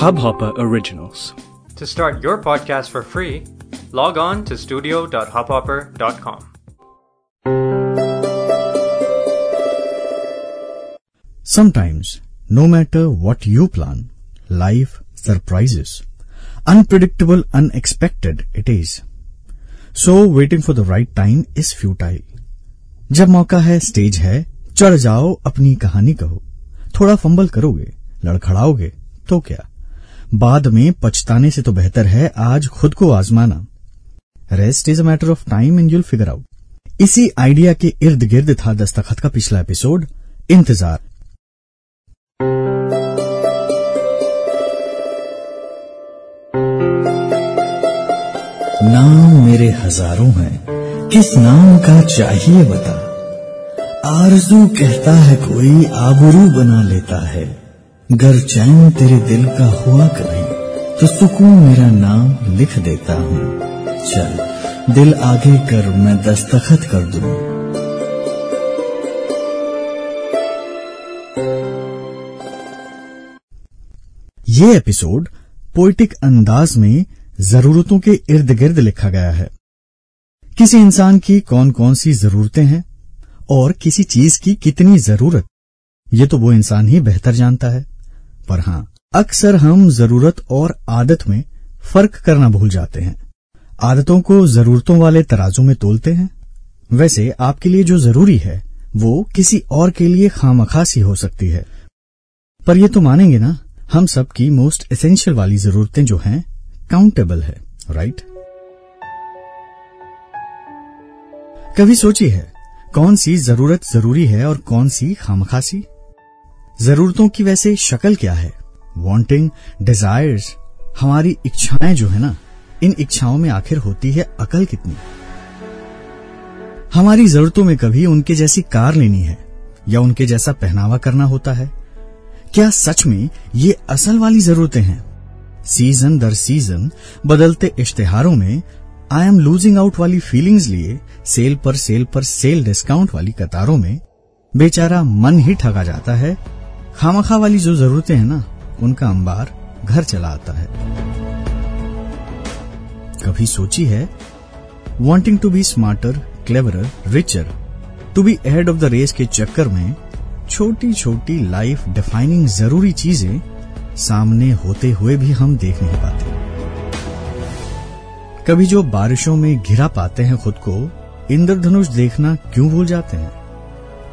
Hubhopper Originals. To start your podcast for free, log on to studio.hubhopper.com. Sometimes, no matter what you plan, life surprises. Unpredictable, unexpected it is. So, waiting for the right time is futile. जब मौका है stage है चढ़ जाओ अपनी कहानी कहो थोड़ा फंबल करोगे, लड़खड़ाओगे तो क्या? बाद में पछताने से तो बेहतर है आज खुद को आजमाना। Rest is a matter of time and you'll figure out इसी आइडिया के इर्द गिर्द था दस्तखत का पिछला एपिसोड इंतज़ार। नाम मेरे हज़ारों हैं। किस नाम का चाहिए बता? आरज़ू कहता है, कोई आबरू बना लेता है। गर चैन तेरे दिल का हुआ कभी तो सुकून मेरा नाम लिख देता हूँ। चल, दिल आगे कर, मैं दस्तखत कर दूँ। ये एपिसोड पोइटिक अंदाज में जरूरतों के इर्द गिर्द लिखा गया है। किसी इंसान की कौन कौन सी जरूरतें हैं? और किसी चीज़ की कितनी ज़रूरत। ये तो वो इंसान ही बेहतर जानता है। पर हाँ, अक्सर हम ज़रूरत और आदत में फ़र्क करना भूल जाते हैं। आदतों को जरूरतों वाले तराजों में तोलते हैं। वैसे आपके लिए जो ज़रूरी है, वो किसी और के लिए खामखासी हो सकती है। पर ये तो मानेंगे ना, हम सबकी मोस्ट एसेंशियल वाली जरूरतें जो हैं काउंटेबल है राइट कभी सोची है कौन सी ज़रूरत ज़रूरी है और कौन सी खामखासी? जरूरतों की वैसे शक्ल क्या है? वांटिंग डिजायर्स हमारी इच्छाएँ जो है ना, इन इच्छाओं में आखिर होती है अकल कितनी? हमारी जरूरतों में कभी उनके जैसी कार लेनी है, या उनके जैसा पहनावा करना होता है? क्या सच में ये असल वाली जरूरतें हैं? सीज़न दर सीज़न बदलते इश्तेहारों में आई एम लूजिंग आउट वाली फीलिंग्स लिए सेल पर सेल पर सेल डिस्काउंट वाली कतारों में बेचारा मन ही ठगा जाता है। खामखा वाली जो जरूरतें हैं ना, उनका अंबार घर चला आता है। कभी सोची है? Wanting to be smarter cleverer richer to be ahead of the race के चक्कर में छोटी छोटी लाइफ डिफाइनिंग ज़रूरी चीज़ें सामने होते हुए भी हम देख नहीं पाते। कभी जो बारिशों में घिरा पाते हैं खुद को, इंद्रधनुष देखना क्यों भूल जाते हैं?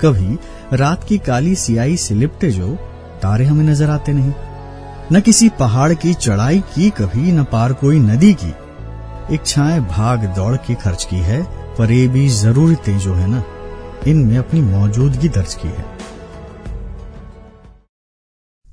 कभी रात की काली सियाई से लिपटे जो तारे हमें नज़र आते नहीं। न किसी पहाड़ की चढ़ाई की, कभी न पार कोई नदी की। इच्छाएँ भाग दौड़ के खर्च की है, पर ये भी जरूरतें जो है ना, इनमें अपनी मौजूदगी दर्ज की है।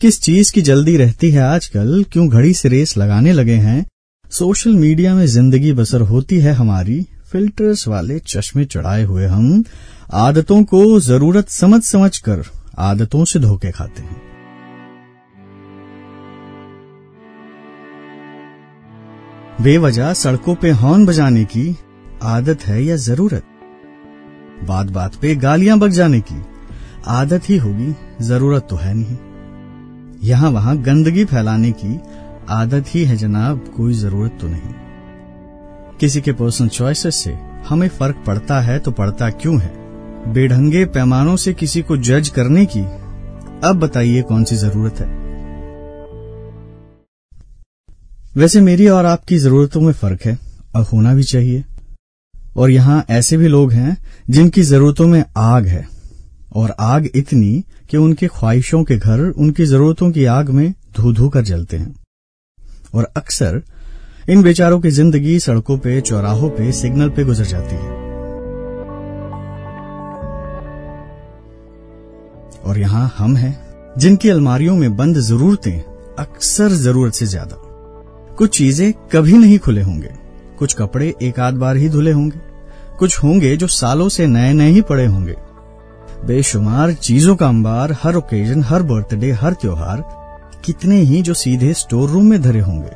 किस चीज़ की जल्दी रहती है आजकल? क्यों घड़ी से रेस लगाने लगे हैं? सोशल मीडिया में ज़िंदगी बसर होती है हमारी। फिल्टर्स वाले चश्मे चढ़ाए हुए हम। आदतों को ज़रूरत समझ समझ कर आदतों से धोखे खाते हैं। बेवजह सड़कों पे हॉर्न बजाने की आदत है या ज़रूरत? बात बात पे गालियाँ बग जाने की आदत ही होगी, ज़रूरत तो है नहीं। यहाँ वहाँ गंदगी फैलाने की आदत ही है जनाब, कोई ज़रूरत तो नहीं। किसी के पर्सनल चॉइसेस से हमें फ़र्क पड़ता है तो पड़ता क्यों है? बेढंगे पैमानों से किसी को जज करने की अब बताइए कौन सी ज़रूरत है? वैसे मेरी और आपकी जरूरतों में फ़र्क है और होना भी चाहिए। और यहाँ ऐसे भी लोग हैं जिनकी जरूरतों में आग है। और आग इतनी कि उनके ख्वाहिशों के घर उनकी जरूरतों की आग में धू धू कर जलते हैं। और अक्सर इन बेचारों की ज़िंदगी सड़कों पे, चौराहों पे, सिग्नल पे गुजर जाती है। और यहाँ हम हैं, जिनकी अलमारियों में बंद जरूरतें अक्सर ज़रूरत से ज़्यादा। कुछ चीज़ें कभी नहीं खुले होंगे। कुछ कपड़े एक आध बार ही धुले होंगे। कुछ होंगे जो सालों से नए नए ही पड़े होंगे। बेशुमार चीज़ों का अंबार, हर ओकेजन, हर बर्थडे, हर त्योहार कितने ही जो सीधे स्टोर रूम में धरे होंगे।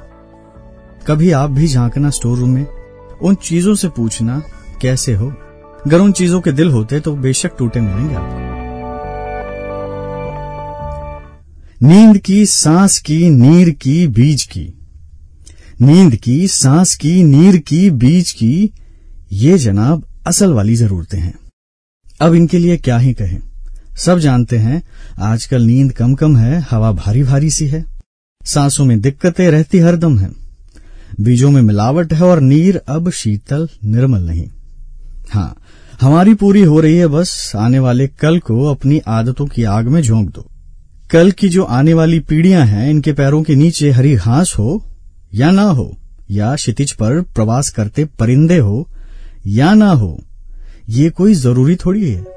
कभी आप भी झांकना स्टोर रूम में, उन चीज़ों से पूछना, कैसे हो? अगर उन चीज़ों के दिल होते तो बेशक टूटे मिलेंगे आपको नींद की सांस की, नीर की, बीज की। नींद की सांस की, नीर की, बीज की, ये जनाब असल वाली जरूरतें हैं। अब इनके लिए क्या ही कहें। सब जानते हैं, आजकल नींद कम कम है, हवा भारी भारी सी है। सांसों में दिक्कतें रहती हरदम है। बीजों में मिलावट है और नीर अब शीतल, निर्मल नहीं। हाँ हमारी पूरी हो रही है बस, आने वाले कल को अपनी आदतों की आग में झोंक दो। कल की जो आने वाली पीढ़ियाँ हैं, इनके पैरों के नीचे हरी घास हो या ना हो, या क्षितिज पर प्रवास करते परिंदे हो या ना हो, ये कोई ज़रूरी थोड़ी है।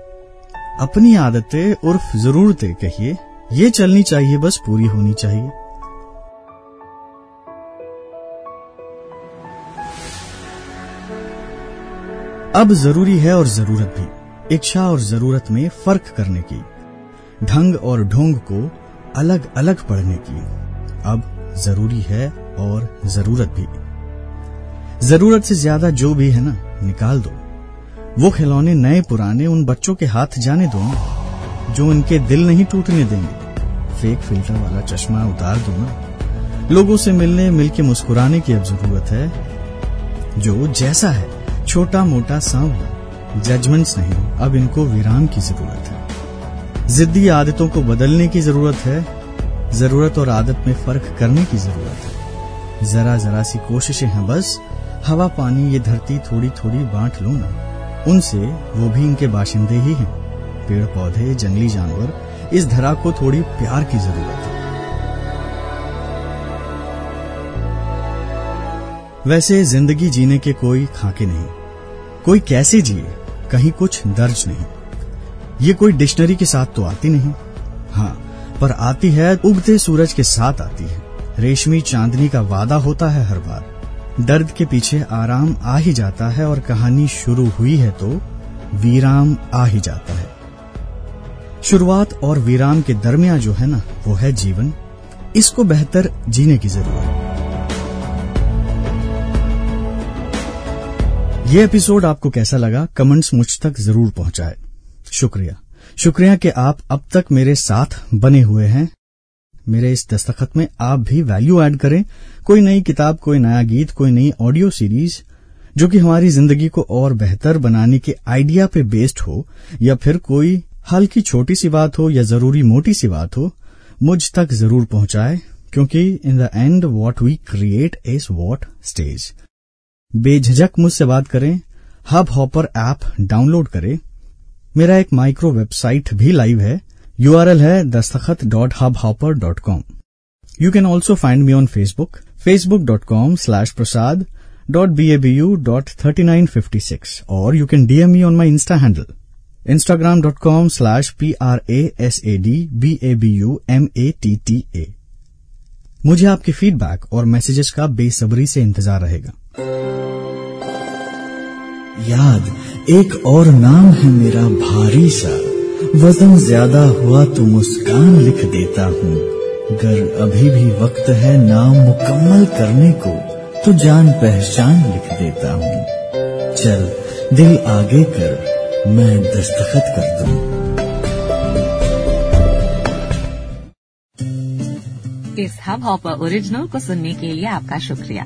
अपनी आदतें उर्फ़ जरूरतें कहिए। ये चलनी चाहिए, बस पूरी होनी चाहिए। अब ज़रूरी है और ज़रूरत भी। इच्छा और ज़रूरत में फ़र्क करने की। ढंग और ढोंग को अलग अलग पढ़ने की। अब ज़रूरी है और ज़रूरत भी। ज़रूरत से ज़्यादा जो भी है ना, निकाल दो। वो खिलौने नए पुराने उन बच्चों के हाथ जाने दो ना, जो उनके दिल नहीं टूटने देंगे। फेक फ़िल्टर वाला चश्मा उतार दो ना। लोगों से मिलने, मिलके मुस्कुराने की अब ज़रूरत है। जो जैसा है छोटा मोटा सांवला जजमेंट्स नहीं, अब इनको विराम की ज़रूरत है। जिद्दी आदतों को बदलने की ज़रूरत है। ज़रूरत और आदत में फ़र्क करने की ज़रूरत है। जरा जरा सी कोशिशें हैं बस। हवा, पानी, ये धरती थोड़ी थोड़ी बांट लो ना। उनसे वो भी इनके बाशिंदे ही हैं। पेड़ पौधे जंगली जानवर, इस धरा को थोड़ी प्यार की ज़रूरत है। वैसे ज़िंदगी जीने के कोई खाके नहीं। कोई कैसे जिए, कहीं कुछ दर्ज नहीं। ये कोई डिक्शनरी के साथ तो आती नहीं। हाँ पर आती है, उगते सूरज के साथ आती है। रेशमी चांदनी का वादा होता है हर बार। दर्द के पीछे आराम आ ही जाता है और कहानी शुरू हुई है तो वीराम आ ही जाता है। शुरुआत और वीराम के दरमियान जो है ना, वो है जीवन। इसको बेहतर जीने की ज़रूरत ये एपिसोड आपको कैसा लगा, कमेंट्स मुझ तक ज़रूर पहुँचाए। शुक्रिया। शुक्रिया कि आप अब तक मेरे साथ बने हुए हैं। मेरे इस दस्तखत में आप भी वैल्यू ऐड करें। कोई नई किताब, कोई नया गीत, कोई नई ऑडियो सीरीज़ जो कि हमारी ज़िंदगी को और बेहतर बनाने के आइडिया पे बेस्ड हो, या फिर कोई हल्की छोटी सी बात हो या ज़रूरी मोटी सी बात हो, मुझ तक ज़रूर पहुँचाए, क्योंकि in the end what we create is what stays बेझिझक मुझसे बात करें हब हॉपर ऐप डाउनलोड करें। मेरा एक माइक्रो वेबसाइट भी लाइव है। यूआरएल है Dastakhat dot Hubhopper dot com you can also find me on Facebook Facebook dot com slash Prasad dot B A B U dot thirty nine fifty six और you can DM me on my insta handle Instagram dot com slash P R A S A D B A B U M A T T A मुझे आपके feedback और messages का बेसब्री से इंतज़ार रहेगा। याद, एक और नाम है मेरा भारी सा। वज़न ज़्यादा हुआ तो मुस्कान लिख देता हूँ। अगर अभी भी वक्त है नाम मुकम्मल करने को तो जान पहचान लिख देता हूँ। चल, दिल आगे कर, मैं दस्तखत कर दूँ। इस हब हॉपर ओरिजिनल को सुनने के लिए आपका शुक्रिया।